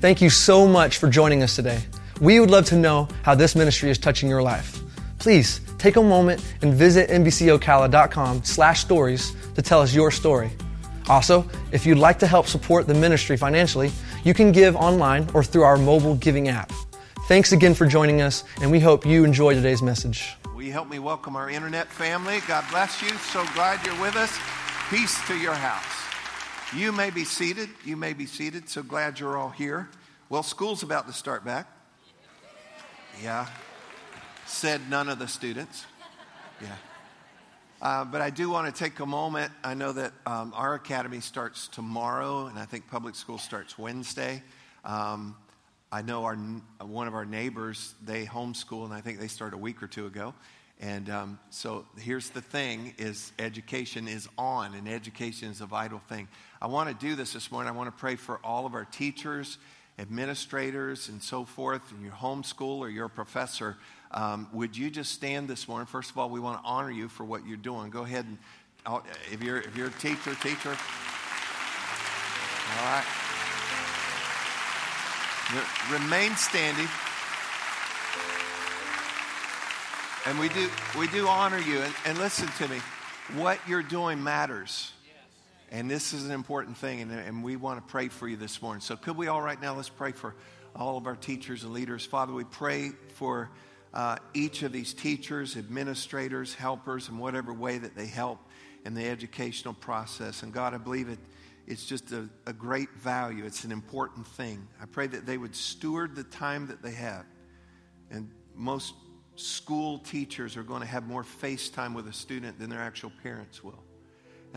Thank you so much for joining us today. We would love to know how this ministry is touching your life. Please take a moment and visit nbcocala.com slash stories to tell us your story. Also, if you'd like to help support the ministry financially, you can give online or through our mobile giving app. Thanks again for joining us, and we hope you enjoy today's message. Will you help me welcome our internet family? God bless you. So glad you're with us. Peace to your house. You may be seated. You may be seated. So glad you're all here. Well, school's about to start back. Yeah. Said none of the students. Yeah. Uh, but I do want to take a moment. I know that um, our academy starts tomorrow, and I think public school starts Wednesday. Um, I know our, one of our neighbors, they homeschool, and I think they started a week or two ago. And um, so here's the thing is education is on, and education is a vital thing. I want to do this this morning. I want to pray for all of our teachers, administrators, and so forth, and your homeschool or your professor. Um, would you just stand this morning? First of all, we want to honor you for what you're doing. Go ahead and, if you're, if you're a teacher, teacher. All right. Remain standing. And we do, we do honor you. And, and listen to me, what you're doing matters. And this is an important thing, and, and we want to pray for you this morning. So, could we all right now, let's pray for all of our teachers and leaders. Father, we pray for uh, each of these teachers, administrators, helpers, in whatever way that they help in the educational process. And God, I believe it, it's just a, a great value. It's an important thing. I pray that they would steward the time that they have. And most school teachers are going to have more face time with a student than their actual parents will.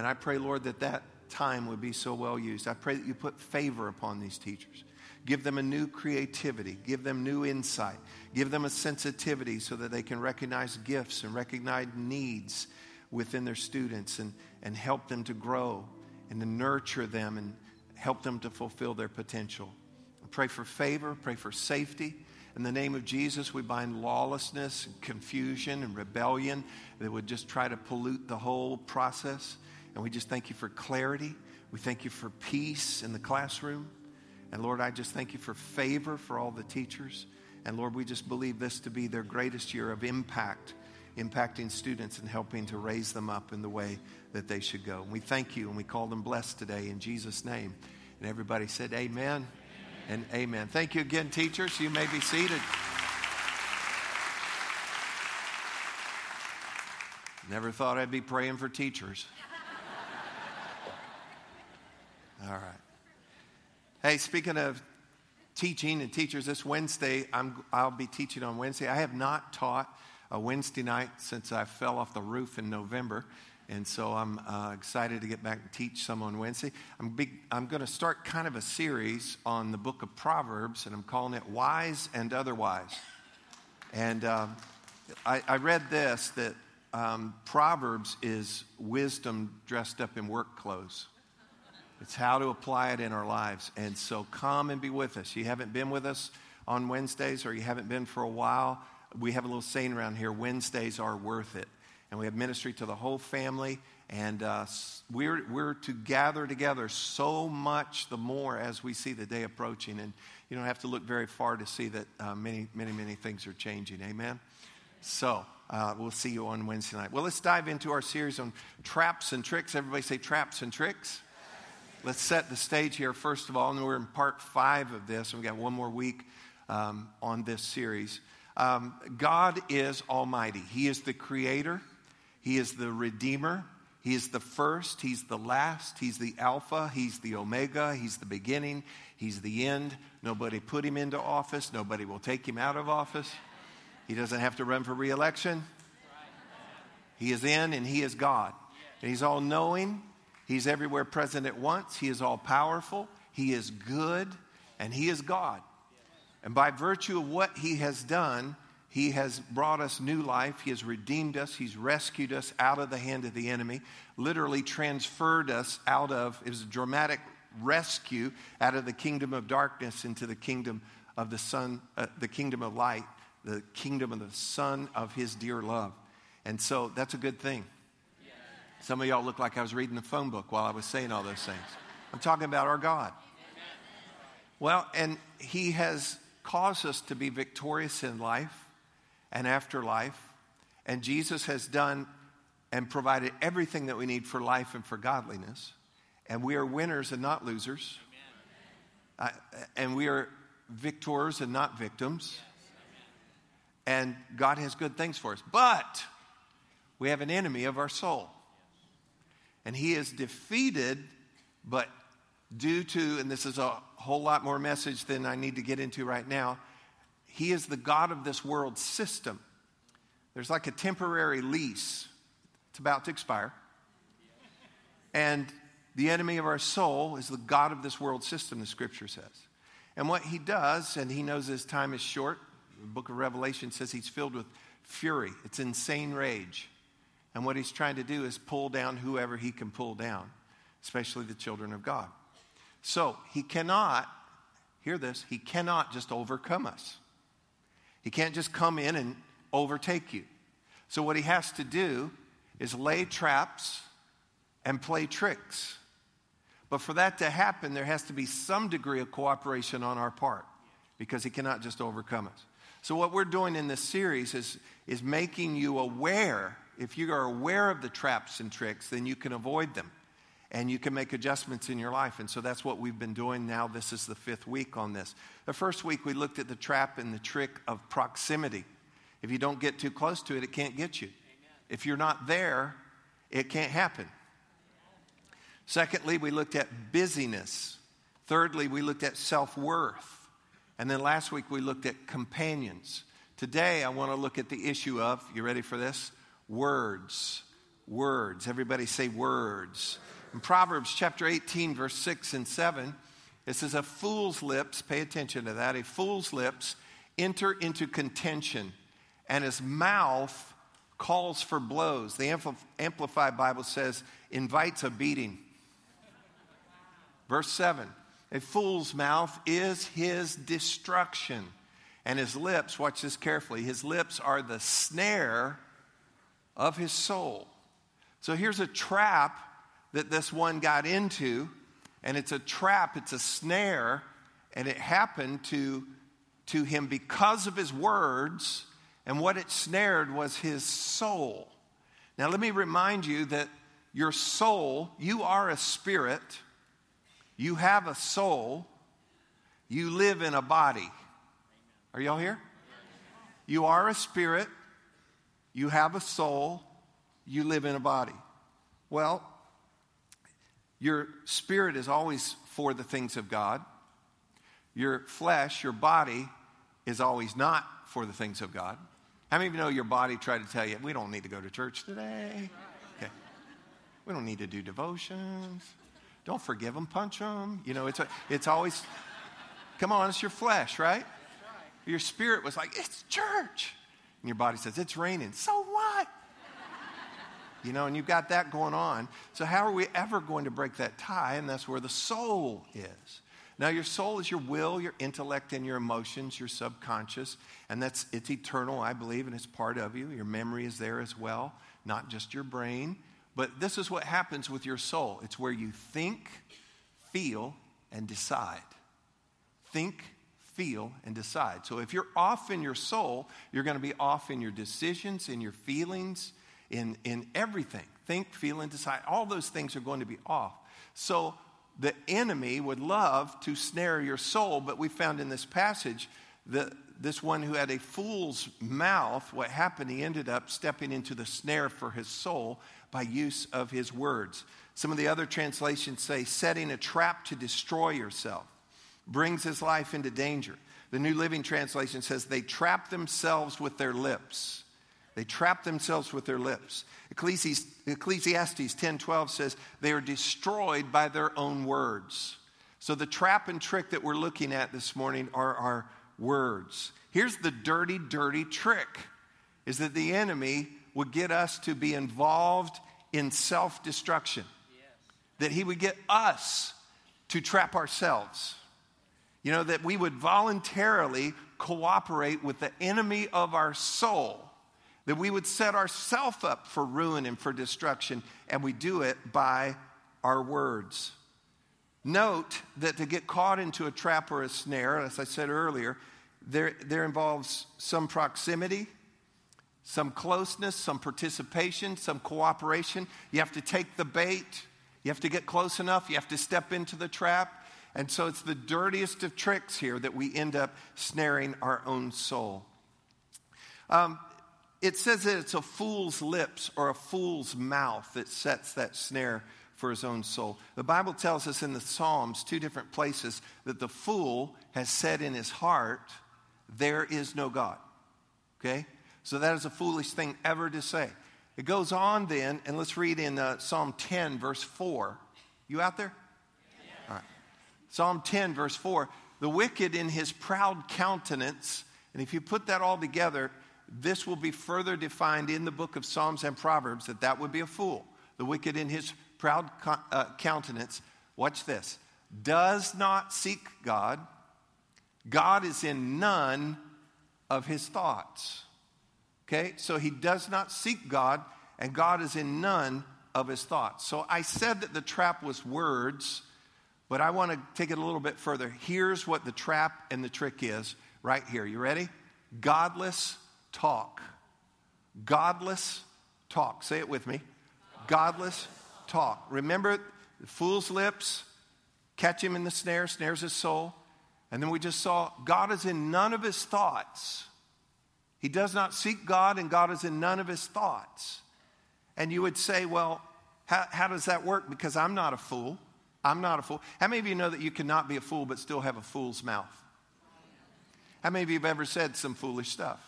And I pray, Lord, that that time would be so well used. I pray that you put favor upon these teachers. Give them a new creativity. Give them new insight. Give them a sensitivity so that they can recognize gifts and recognize needs within their students and, and help them to grow and to nurture them and help them to fulfill their potential. I pray for favor, pray for safety. In the name of Jesus, we bind lawlessness and confusion and rebellion that would just try to pollute the whole process. And we just thank you for clarity. We thank you for peace in the classroom. And Lord, I just thank you for favor for all the teachers. And Lord, we just believe this to be their greatest year of impact, impacting students and helping to raise them up in the way that they should go. And we thank you and we call them blessed today in Jesus' name. And everybody said, Amen and amen. Thank you again, teachers. You may be seated. Never thought I'd be praying for teachers. All right. Hey, speaking of teaching and teachers, this Wednesday, I'm, I'll be teaching on Wednesday. I have not taught a Wednesday night since I fell off the roof in November. And so I'm uh, excited to get back and teach some on Wednesday. I'm, I'm going to start kind of a series on the book of Proverbs, and I'm calling it Wise and Otherwise. And um, I, I, read this that um, Proverbs is wisdom dressed up in work clothes. It's how to apply it in our lives. And so come and be with us. You haven't been with us on Wednesdays or you haven't been for a while. We have a little saying around here Wednesdays are worth it and we have ministry to the whole family. And uh, we're, we're to gather together so much the more as we see the day approaching. And you don't have to look very far to see that uh, many, many, many things are changing. Amen? So uh, we'll see you on Wednesday night. Well, let's dive into our series on traps and tricks. Everybody say traps and tricks. Let's set the stage here, first of all. And we're in part five of this, and we've got one more week um, on this series. Um, God is Almighty, He is the creator. He is the Redeemer. He is the first. He's the last. He's the Alpha. He's the Omega. He's the beginning. He's the end. Nobody put him into office. Nobody will take him out of office. He doesn't have to run for reelection. He is in and he is God. And he's all knowing. He's everywhere present at once. He is all powerful. He is good and he is God. And by virtue of what he has done, he has brought us new life. He has redeemed us. He's rescued us out of the hand of the enemy, literally transferred us out of, it was a dramatic rescue out of the kingdom of darkness into the kingdom of the Son, uh, the kingdom of light, the kingdom of the Son of His dear love. And so that's a good thing. Some of y'all look like I was reading the phone book while I was saying all those things. I'm talking about our God. Well, and He has caused us to be victorious in life and after life. And Jesus has done and provided everything that we need for life and for godliness. And we are winners and not losers. Uh, and we are victors and not victims. And God has good things for us. But we have an enemy of our soul. And he is defeated, but due to, and this is a whole lot more message than I need to get into right now, he is the God of this world system. There's like a temporary lease, it's about to expire. And the enemy of our soul is the God of this world system, the scripture says. And what he does, and he knows his time is short, the book of Revelation says he's filled with fury, it's insane rage. And what he's trying to do is pull down whoever he can pull down, especially the children of God. So he cannot, hear this, he cannot just overcome us. He can't just come in and overtake you. So what he has to do is lay traps and play tricks. But for that to happen, there has to be some degree of cooperation on our part because he cannot just overcome us. So, what we're doing in this series is, is making you aware. If you are aware of the traps and tricks, then you can avoid them and you can make adjustments in your life. And so that's what we've been doing now. This is the fifth week on this. The first week we looked at the trap and the trick of proximity. If you don't get too close to it, it can't get you. Amen. If you're not there, it can't happen. Secondly, we looked at busyness. Thirdly, we looked at self worth. And then last week we looked at companions. Today I want to look at the issue of, you ready for this? Words. Words. Everybody say words. In Proverbs chapter 18, verse 6 and 7, it says, A fool's lips, pay attention to that, a fool's lips enter into contention, and his mouth calls for blows. The Amplified Bible says, invites a beating. Verse 7 A fool's mouth is his destruction, and his lips, watch this carefully, his lips are the snare of his soul. So here's a trap that this one got into, and it's a trap, it's a snare, and it happened to, to him because of his words, and what it snared was his soul. Now, let me remind you that your soul, you are a spirit, you have a soul, you live in a body. Are y'all here? You are a spirit, you have a soul, you live in a body. Well, your spirit is always for the things of God. Your flesh, your body, is always not for the things of God. How many of you know your body tried to tell you, we don't need to go to church today? Okay. We don't need to do devotions. Don't forgive them, punch them. You know, it's, it's always, come on, it's your flesh, right? Your spirit was like, it's church. And your body says, it's raining. So what? you know, and you've got that going on. So, how are we ever going to break that tie? And that's where the soul is. Now, your soul is your will, your intellect, and your emotions, your subconscious, and that's it's eternal, I believe, and it's part of you. Your memory is there as well, not just your brain. But this is what happens with your soul it's where you think, feel, and decide. Think, feel, and decide. So if you're off in your soul, you're going to be off in your decisions, in your feelings, in, in everything. Think, feel, and decide. All those things are going to be off. So the enemy would love to snare your soul, but we found in this passage that this one who had a fool's mouth, what happened, he ended up stepping into the snare for his soul by use of his words. Some of the other translations say, setting a trap to destroy yourself, brings his life into danger. The New Living Translation says, they trap themselves with their lips. They trap themselves with their lips. Ecclesiastes, Ecclesiastes 10:12 says they are destroyed by their own words. So the trap and trick that we're looking at this morning are our words. Here's the dirty dirty trick is that the enemy would get us to be involved in self-destruction. Yes. That he would get us to trap ourselves. You know that we would voluntarily cooperate with the enemy of our soul that we would set ourselves up for ruin and for destruction, and we do it by our words. Note that to get caught into a trap or a snare, as I said earlier, there, there involves some proximity, some closeness, some participation, some cooperation. You have to take the bait, you have to get close enough, you have to step into the trap. And so it's the dirtiest of tricks here that we end up snaring our own soul. Um, it says that it's a fool's lips or a fool's mouth that sets that snare for his own soul. The Bible tells us in the Psalms, two different places, that the fool has said in his heart, There is no God. Okay? So that is a foolish thing ever to say. It goes on then, and let's read in uh, Psalm 10, verse 4. You out there? Psalm 10, verse 4. The wicked in his proud countenance, and if you put that all together, this will be further defined in the book of Psalms and Proverbs that that would be a fool. The wicked in his proud uh, countenance, watch this, does not seek God. God is in none of his thoughts. Okay, so he does not seek God, and God is in none of his thoughts. So I said that the trap was words, but I want to take it a little bit further. Here's what the trap and the trick is right here. You ready? Godless talk. Godless talk. Say it with me. Godless talk. Remember, the fool's lips catch him in the snare, snares his soul. And then we just saw God is in none of his thoughts. He does not seek God, and God is in none of his thoughts. And you would say, well, how, how does that work? Because I'm not a fool. I'm not a fool. How many of you know that you cannot be a fool but still have a fool's mouth? How many of you have ever said some foolish stuff?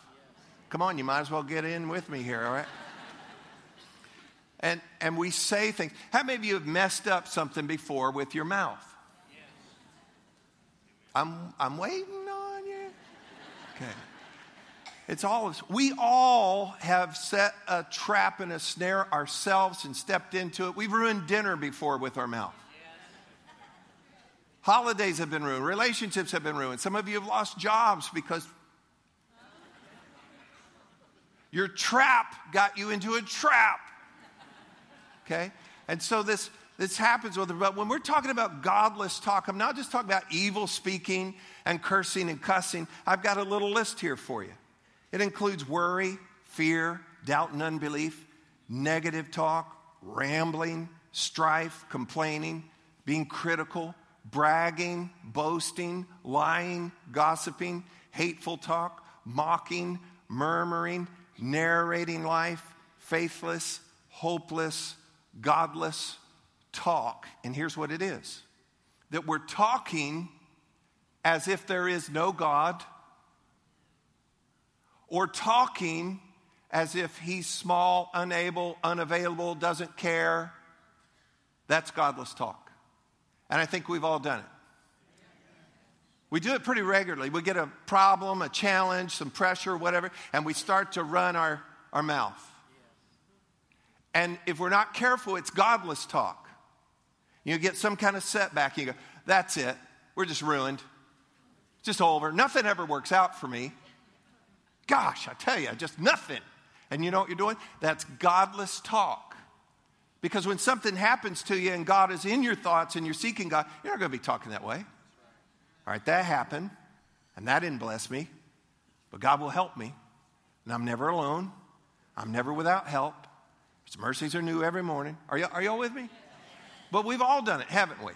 Come on, you might as well get in with me here, all right? and, and we say things. How many of you have messed up something before with your mouth? I'm, I'm waiting on you. Okay. It's all of us. We all have set a trap and a snare ourselves and stepped into it. We've ruined dinner before with our mouth. Holidays have been ruined. Relationships have been ruined. Some of you have lost jobs because your trap got you into a trap. Okay? And so this, this happens with it. But when we're talking about godless talk, I'm not just talking about evil speaking and cursing and cussing. I've got a little list here for you. It includes worry, fear, doubt and unbelief, negative talk, rambling, strife, complaining, being critical, bragging, boasting, lying, gossiping, hateful talk, mocking, murmuring, narrating life, faithless, hopeless, godless talk. And here's what it is that we're talking as if there is no God, or talking as if he's small, unable, unavailable, doesn't care. That's godless talk. And I think we've all done it. We do it pretty regularly. We get a problem, a challenge, some pressure, whatever, and we start to run our, our mouth. And if we're not careful, it's godless talk. You get some kind of setback, you go, that's it. We're just ruined. Just over. Nothing ever works out for me. Gosh, I tell you, just nothing. And you know what you're doing? That's godless talk. Because when something happens to you and God is in your thoughts and you're seeking God, you're not going to be talking that way. All right, that happened, and that didn't bless me, but God will help me. And I'm never alone. I'm never without help. His mercies are new every morning. Are, y- are y'all with me? But we've all done it, haven't we?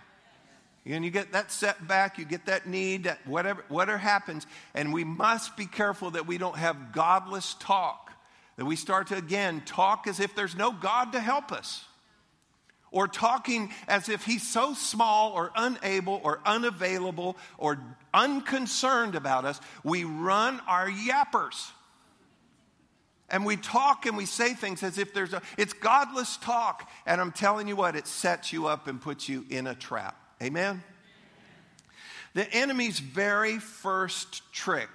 And you get that setback, you get that need, that whatever, whatever happens, and we must be careful that we don't have godless talk. That we start to again talk as if there's no God to help us or talking as if he's so small or unable or unavailable or unconcerned about us, we run our yappers. And we talk and we say things as if there's a, it's godless talk. And I'm telling you what, it sets you up and puts you in a trap. Amen? The enemy's very first trick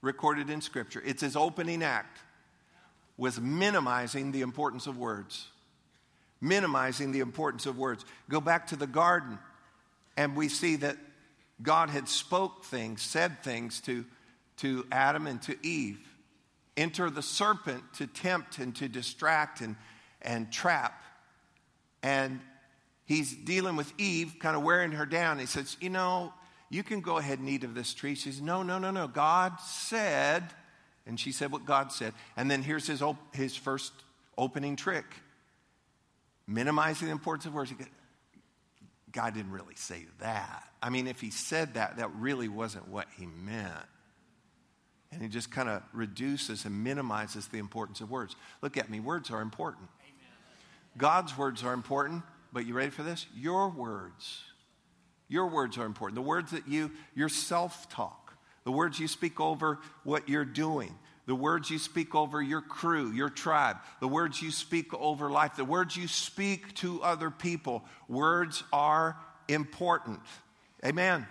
recorded in Scripture, it's his opening act, was minimizing the importance of words minimizing the importance of words. Go back to the garden, and we see that God had spoke things, said things to, to Adam and to Eve. Enter the serpent to tempt and to distract and, and trap. And he's dealing with Eve, kind of wearing her down. He says, You know, you can go ahead and eat of this tree. She says, No, no, no, no. God said, and she said what God said. And then here's his, op- his first opening trick minimizing the importance of words. God didn't really say that. I mean, if he said that, that really wasn't what he meant. And he just kind of reduces and minimizes the importance of words. Look at me, words are important. God's words are important, but you ready for this? Your words. Your words are important. The words that you, your self talk, the words you speak over what you're doing, the words you speak over your crew, your tribe, the words you speak over life, the words you speak to other people. Words are important. Amen.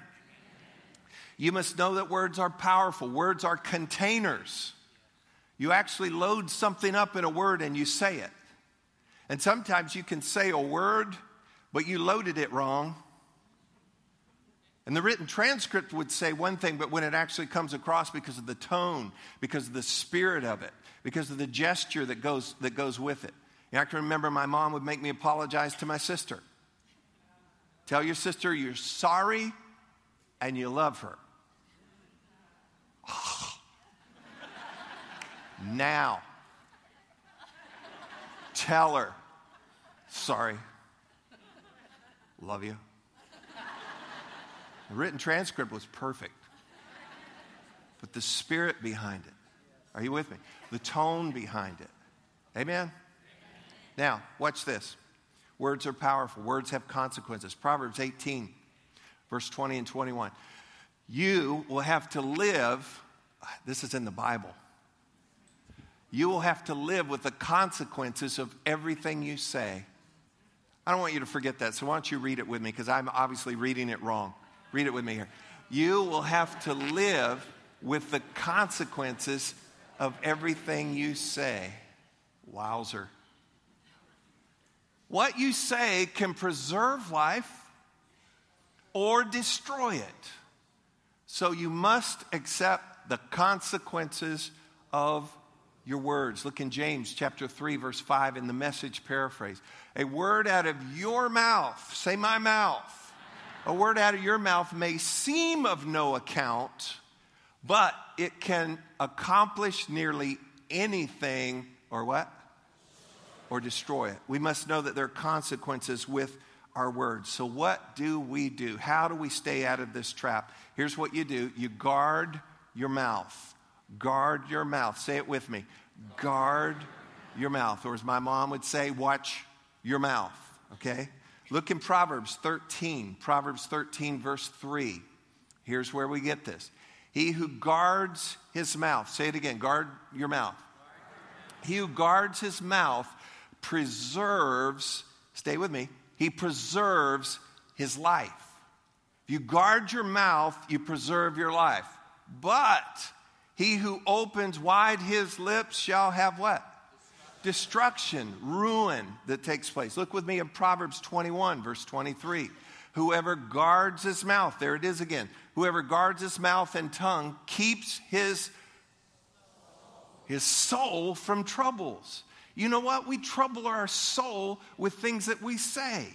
You must know that words are powerful, words are containers. You actually load something up in a word and you say it. And sometimes you can say a word, but you loaded it wrong. And the written transcript would say one thing, but when it actually comes across because of the tone, because of the spirit of it, because of the gesture that goes, that goes with it. You have to remember my mom would make me apologize to my sister. Tell your sister you're sorry and you love her. now, tell her, sorry, love you. The written transcript was perfect. But the spirit behind it, are you with me? The tone behind it. Amen? Now, watch this. Words are powerful, words have consequences. Proverbs 18, verse 20 and 21. You will have to live, this is in the Bible. You will have to live with the consequences of everything you say. I don't want you to forget that, so why don't you read it with me? Because I'm obviously reading it wrong. Read it with me here. You will have to live with the consequences of everything you say. Wowzer. What you say can preserve life or destroy it. So you must accept the consequences of your words. Look in James chapter 3 verse 5 in the message paraphrase. A word out of your mouth, say my mouth a word out of your mouth may seem of no account, but it can accomplish nearly anything or what? Or destroy it. We must know that there are consequences with our words. So, what do we do? How do we stay out of this trap? Here's what you do you guard your mouth. Guard your mouth. Say it with me. Guard your mouth. Or as my mom would say, watch your mouth. Okay? Look in Proverbs 13, Proverbs 13, verse 3. Here's where we get this. He who guards his mouth, say it again, guard your mouth. He who guards his mouth preserves, stay with me, he preserves his life. If you guard your mouth, you preserve your life. But he who opens wide his lips shall have what? Destruction, ruin that takes place. Look with me in Proverbs 21, verse 23. Whoever guards his mouth, there it is again. Whoever guards his mouth and tongue keeps his, his soul from troubles. You know what? We trouble our soul with things that we say.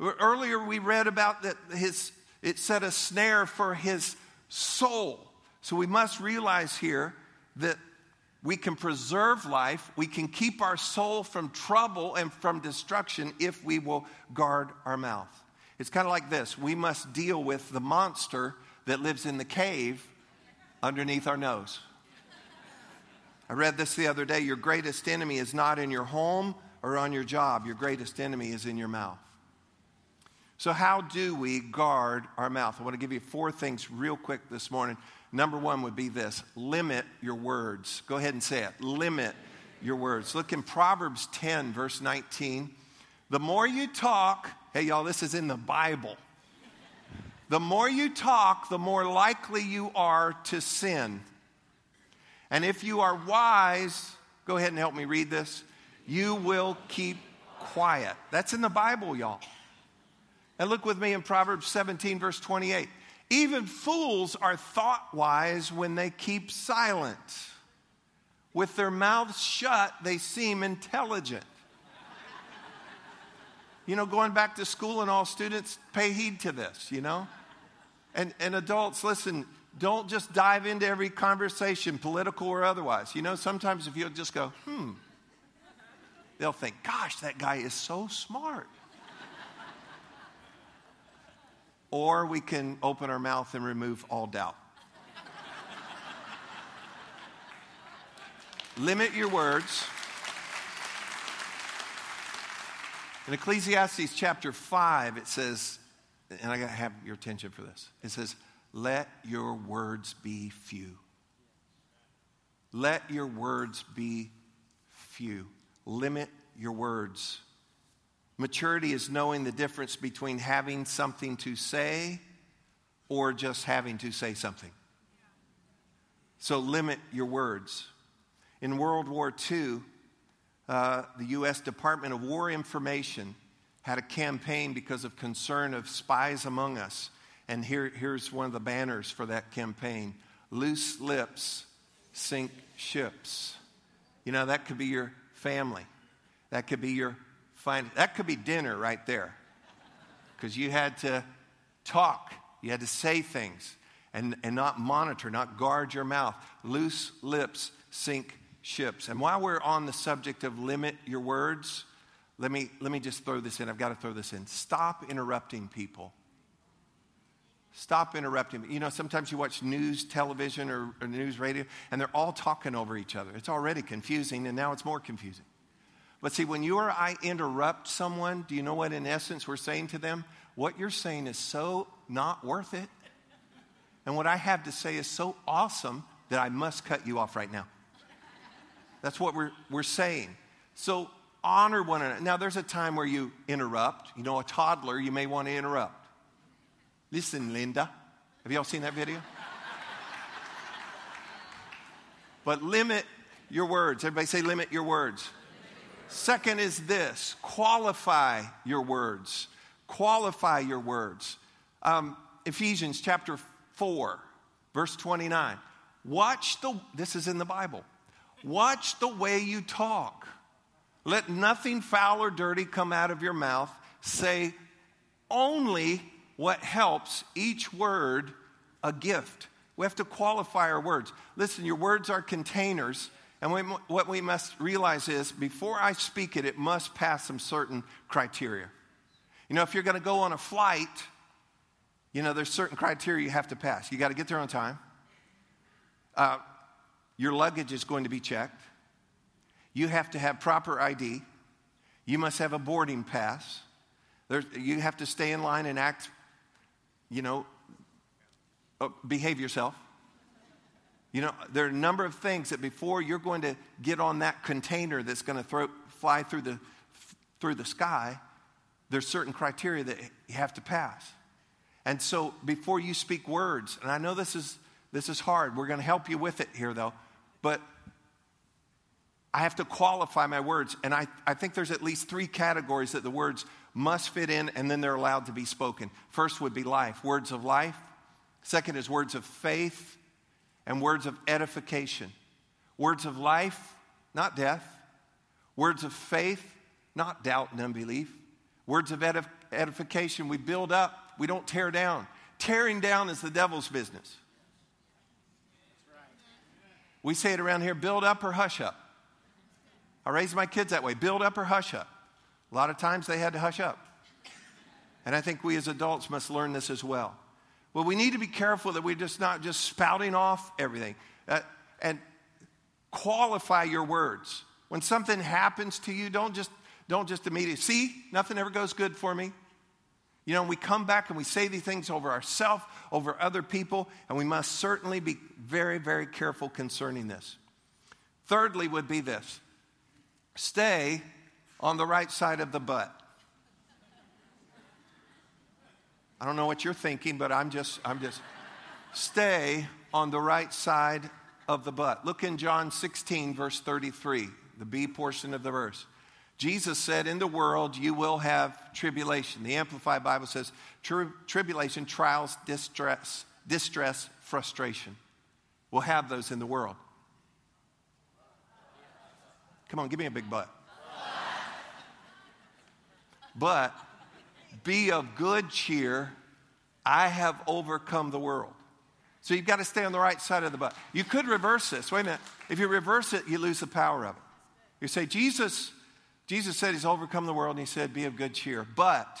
Earlier we read about that his it set a snare for his soul. So we must realize here that we can preserve life. We can keep our soul from trouble and from destruction if we will guard our mouth. It's kind of like this we must deal with the monster that lives in the cave underneath our nose. I read this the other day. Your greatest enemy is not in your home or on your job, your greatest enemy is in your mouth. So, how do we guard our mouth? I want to give you four things real quick this morning Number one would be this limit your words. Go ahead and say it. Limit your words. Look in Proverbs 10, verse 19. The more you talk, hey, y'all, this is in the Bible. The more you talk, the more likely you are to sin. And if you are wise, go ahead and help me read this, you will keep quiet. That's in the Bible, y'all. And look with me in Proverbs 17, verse 28. Even fools are thought wise when they keep silent. With their mouths shut, they seem intelligent. You know, going back to school and all students pay heed to this, you know? And, and adults, listen, don't just dive into every conversation, political or otherwise. You know, sometimes if you'll just go, hmm, they'll think, gosh, that guy is so smart. Or we can open our mouth and remove all doubt. Limit your words. In Ecclesiastes chapter 5, it says, and I got to have your attention for this. It says, let your words be few. Let your words be few. Limit your words. Maturity is knowing the difference between having something to say or just having to say something. So limit your words. In World War II, uh, the U.S. Department of War Information had a campaign because of concern of spies among us. And here, here's one of the banners for that campaign Loose lips sink ships. You know, that could be your family. That could be your fine. That could be dinner right there. Because you had to talk, you had to say things and, and not monitor, not guard your mouth. Loose lips sink ships. And while we're on the subject of limit your words, let me, let me just throw this in. I've got to throw this in. Stop interrupting people. Stop interrupting. You know, sometimes you watch news television or, or, news radio, and they're all talking over each other. It's already confusing, and now it's more confusing. But see, when you or I interrupt someone, do you know what, in essence, we're saying to them? What you're saying is so not worth it. And what I have to say is so awesome that I must cut you off right now. That's what we're, we're saying. So honor one another. Now, there's a time where you interrupt. You know, a toddler, you may want to interrupt. Listen, Linda. Have y'all seen that video? but limit your words. Everybody say, limit your words. Second is this qualify your words. Qualify your words. Um, Ephesians chapter 4, verse 29. Watch the, this is in the Bible. Watch the way you talk. Let nothing foul or dirty come out of your mouth. Say only what helps, each word a gift. We have to qualify our words. Listen, your words are containers. And we, what we must realize is before I speak it, it must pass some certain criteria. You know, if you're going to go on a flight, you know, there's certain criteria you have to pass. You got to get there on time. Uh, your luggage is going to be checked. You have to have proper ID. You must have a boarding pass. There's, you have to stay in line and act, you know, uh, behave yourself. You know, there are a number of things that before you're going to get on that container that's going to throw, fly through the, through the sky, there's certain criteria that you have to pass. And so before you speak words, and I know this is this is hard. We're going to help you with it here, though. But I have to qualify my words. And I, I think there's at least three categories that the words must fit in, and then they're allowed to be spoken. First would be life, words of life. Second is words of faith and words of edification. Words of life, not death. Words of faith, not doubt and unbelief. Words of edif- edification, we build up, we don't tear down. Tearing down is the devil's business. We say it around here build up or hush up. I raised my kids that way build up or hush up. A lot of times they had to hush up. And I think we as adults must learn this as well. Well, we need to be careful that we're just not just spouting off everything uh, and qualify your words. When something happens to you, don't just, don't just immediately, see, nothing ever goes good for me. You know, we come back and we say these things over ourselves, over other people, and we must certainly be very, very careful concerning this. Thirdly, would be this stay on the right side of the butt. I don't know what you're thinking, but I'm just, I'm just, stay on the right side of the butt. Look in John 16, verse 33, the B portion of the verse. Jesus said, In the world you will have tribulation. The Amplified Bible says, tri- tribulation, trials, distress, distress, frustration. We'll have those in the world. Come on, give me a big butt. but be of good cheer. I have overcome the world. So you've got to stay on the right side of the but. You could reverse this. Wait a minute. If you reverse it, you lose the power of it. You say, Jesus, Jesus said he's overcome the world, and he said, be of good cheer. But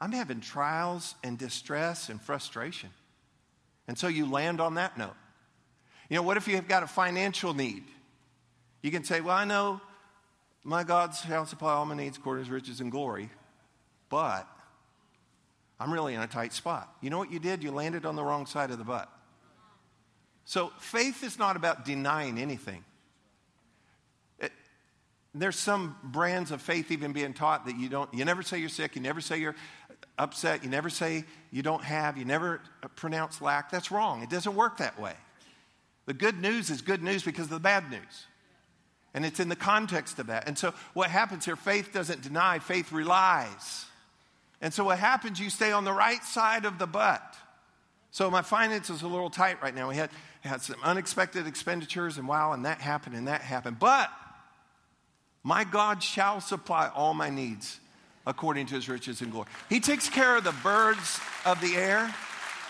I'm having trials and distress and frustration. And so you land on that note. You know, what if you've got a financial need? You can say, Well, I know my God shall supply all my needs according to riches and glory, but I'm really in a tight spot. You know what you did? You landed on the wrong side of the butt. So faith is not about denying anything. It, there's some brands of faith even being taught that you don't, you never say you're sick, you never say you're upset, you never say you don't have, you never uh, pronounce lack. That's wrong. It doesn't work that way. The good news is good news because of the bad news. And it's in the context of that. And so what happens here, faith doesn't deny, faith relies. And so what happens, you stay on the right side of the butt. So my finances are a little tight right now. We had, had some unexpected expenditures, and wow, and that happened, and that happened. But my God shall supply all my needs according to his riches and glory. He takes care of the birds of the air,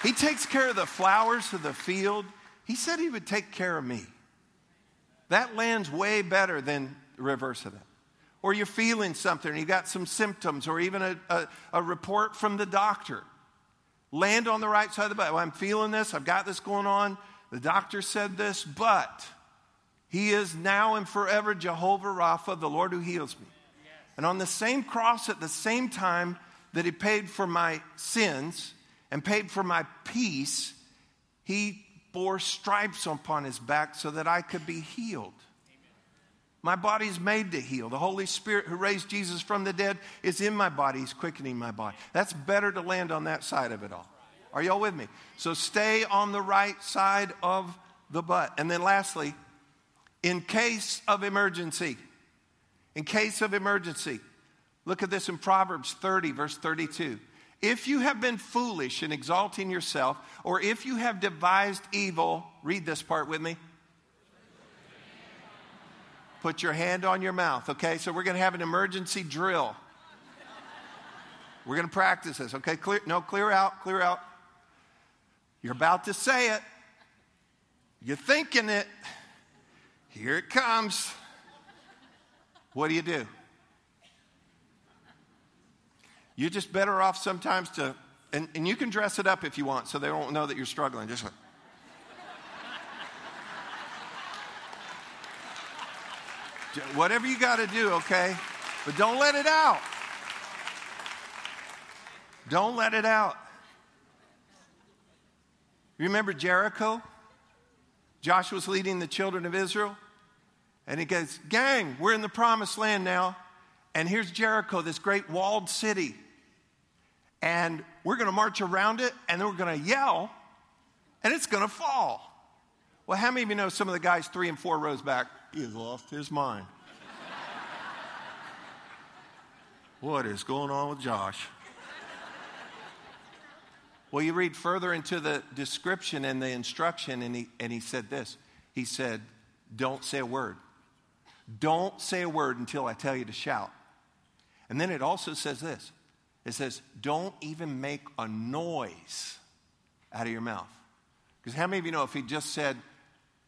he takes care of the flowers of the field. He said he would take care of me. That lands way better than the reverse of that. Or you're feeling something, you got some symptoms, or even a, a, a report from the doctor. Land on the right side of the bed. Well, I'm feeling this, I've got this going on. The doctor said this, but he is now and forever Jehovah Rapha, the Lord who heals me. And on the same cross at the same time that he paid for my sins and paid for my peace, he bore stripes upon his back so that I could be healed. My body's made to heal. The Holy Spirit who raised Jesus from the dead is in my body. He's quickening my body. That's better to land on that side of it all. Are y'all with me? So stay on the right side of the butt. And then lastly, in case of emergency, in case of emergency, look at this in Proverbs 30, verse 32. If you have been foolish in exalting yourself, or if you have devised evil, read this part with me. Put your hand on your mouth, okay? So we're going to have an emergency drill. We're going to practice this, okay? Clear, no, clear out, clear out. You're about to say it. You're thinking it. Here it comes. What do you do? You're just better off sometimes to, and, and you can dress it up if you want so they won't know that you're struggling. Just like, whatever you got to do, okay? But don't let it out. Don't let it out. Remember Jericho? Joshua's leading the children of Israel. And he goes, Gang, we're in the promised land now. And here's Jericho, this great walled city and we're going to march around it, and then we're going to yell, and it's going to fall. Well, how many of you know some of the guys three and four rows back? He's lost his mind. what is going on with Josh? Well, you read further into the description and the instruction, and he, and he said this. He said, Don't say a word. Don't say a word until I tell you to shout. And then it also says this it says, don't even make a noise out of your mouth. Because how many of you know if he just said,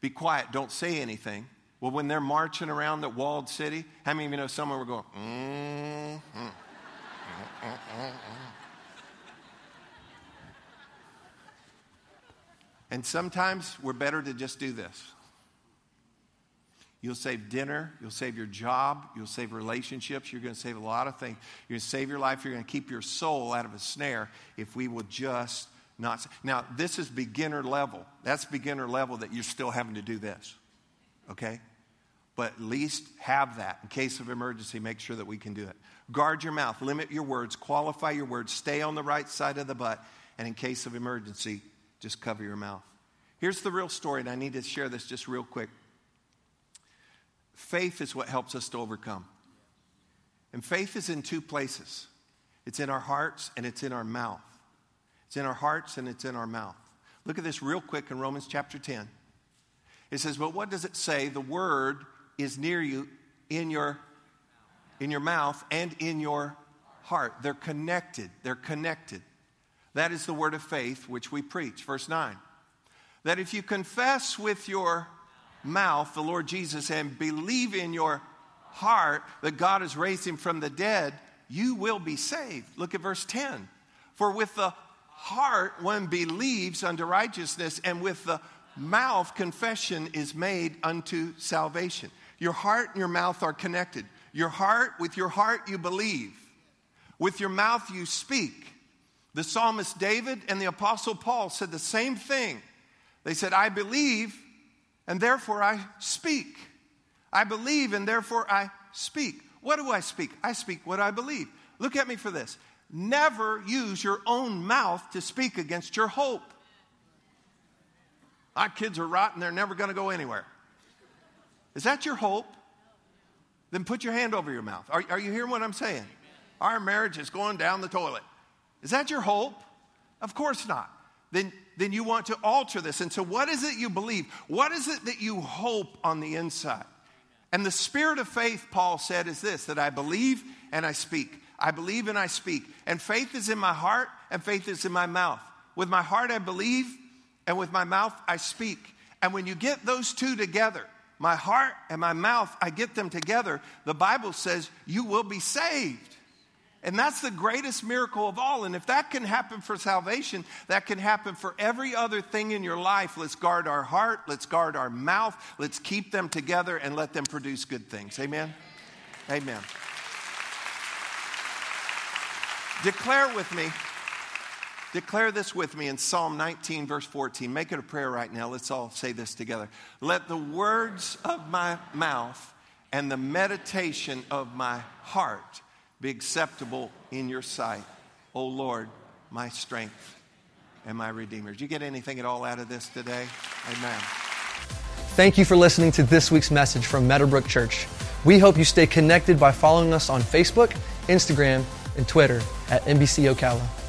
be quiet, don't say anything? Well, when they're marching around the walled city, how many of you know someone were going, mm-hmm. and sometimes we're better to just do this. You'll save dinner. You'll save your job. You'll save relationships. You're going to save a lot of things. You're going to save your life. You're going to keep your soul out of a snare if we will just not. Now, this is beginner level. That's beginner level that you're still having to do this. Okay? But at least have that. In case of emergency, make sure that we can do it. Guard your mouth. Limit your words. Qualify your words. Stay on the right side of the butt. And in case of emergency, just cover your mouth. Here's the real story, and I need to share this just real quick. Faith is what helps us to overcome. And faith is in two places it's in our hearts and it's in our mouth. It's in our hearts and it's in our mouth. Look at this real quick in Romans chapter 10. It says, But what does it say? The word is near you in your in your mouth and in your heart. They're connected. They're connected. That is the word of faith which we preach. Verse 9. That if you confess with your mouth the Lord Jesus and believe in your heart that God has raised him from the dead, you will be saved. Look at verse 10. For with the heart one believes unto righteousness, and with the mouth confession is made unto salvation. Your heart and your mouth are connected. Your heart, with your heart, you believe. With your mouth, you speak. The psalmist David and the apostle Paul said the same thing. They said, I believe, and therefore I speak. I believe, and therefore I speak. What do I speak? I speak what I believe. Look at me for this. Never use your own mouth to speak against your hope. Our kids are rotten, they're never going to go anywhere. Is that your hope? Then put your hand over your mouth. Are, are you hearing what I'm saying? Our marriage is going down the toilet. Is that your hope? Of course not. Then, then you want to alter this. And so, what is it you believe? What is it that you hope on the inside? And the spirit of faith, Paul said, is this that I believe and I speak. I believe and I speak. And faith is in my heart and faith is in my mouth. With my heart, I believe, and with my mouth, I speak. And when you get those two together, my heart and my mouth, I get them together, the Bible says you will be saved. And that's the greatest miracle of all. And if that can happen for salvation, that can happen for every other thing in your life. Let's guard our heart, let's guard our mouth, let's keep them together and let them produce good things. Amen? Amen. Declare with me, declare this with me in Psalm 19, verse 14. Make it a prayer right now. Let's all say this together. Let the words of my mouth and the meditation of my heart be acceptable in your sight, O Lord, my strength and my Redeemer. Did you get anything at all out of this today? Amen. Thank you for listening to this week's message from Meadowbrook Church. We hope you stay connected by following us on Facebook, Instagram, and Twitter at MBC Ocala.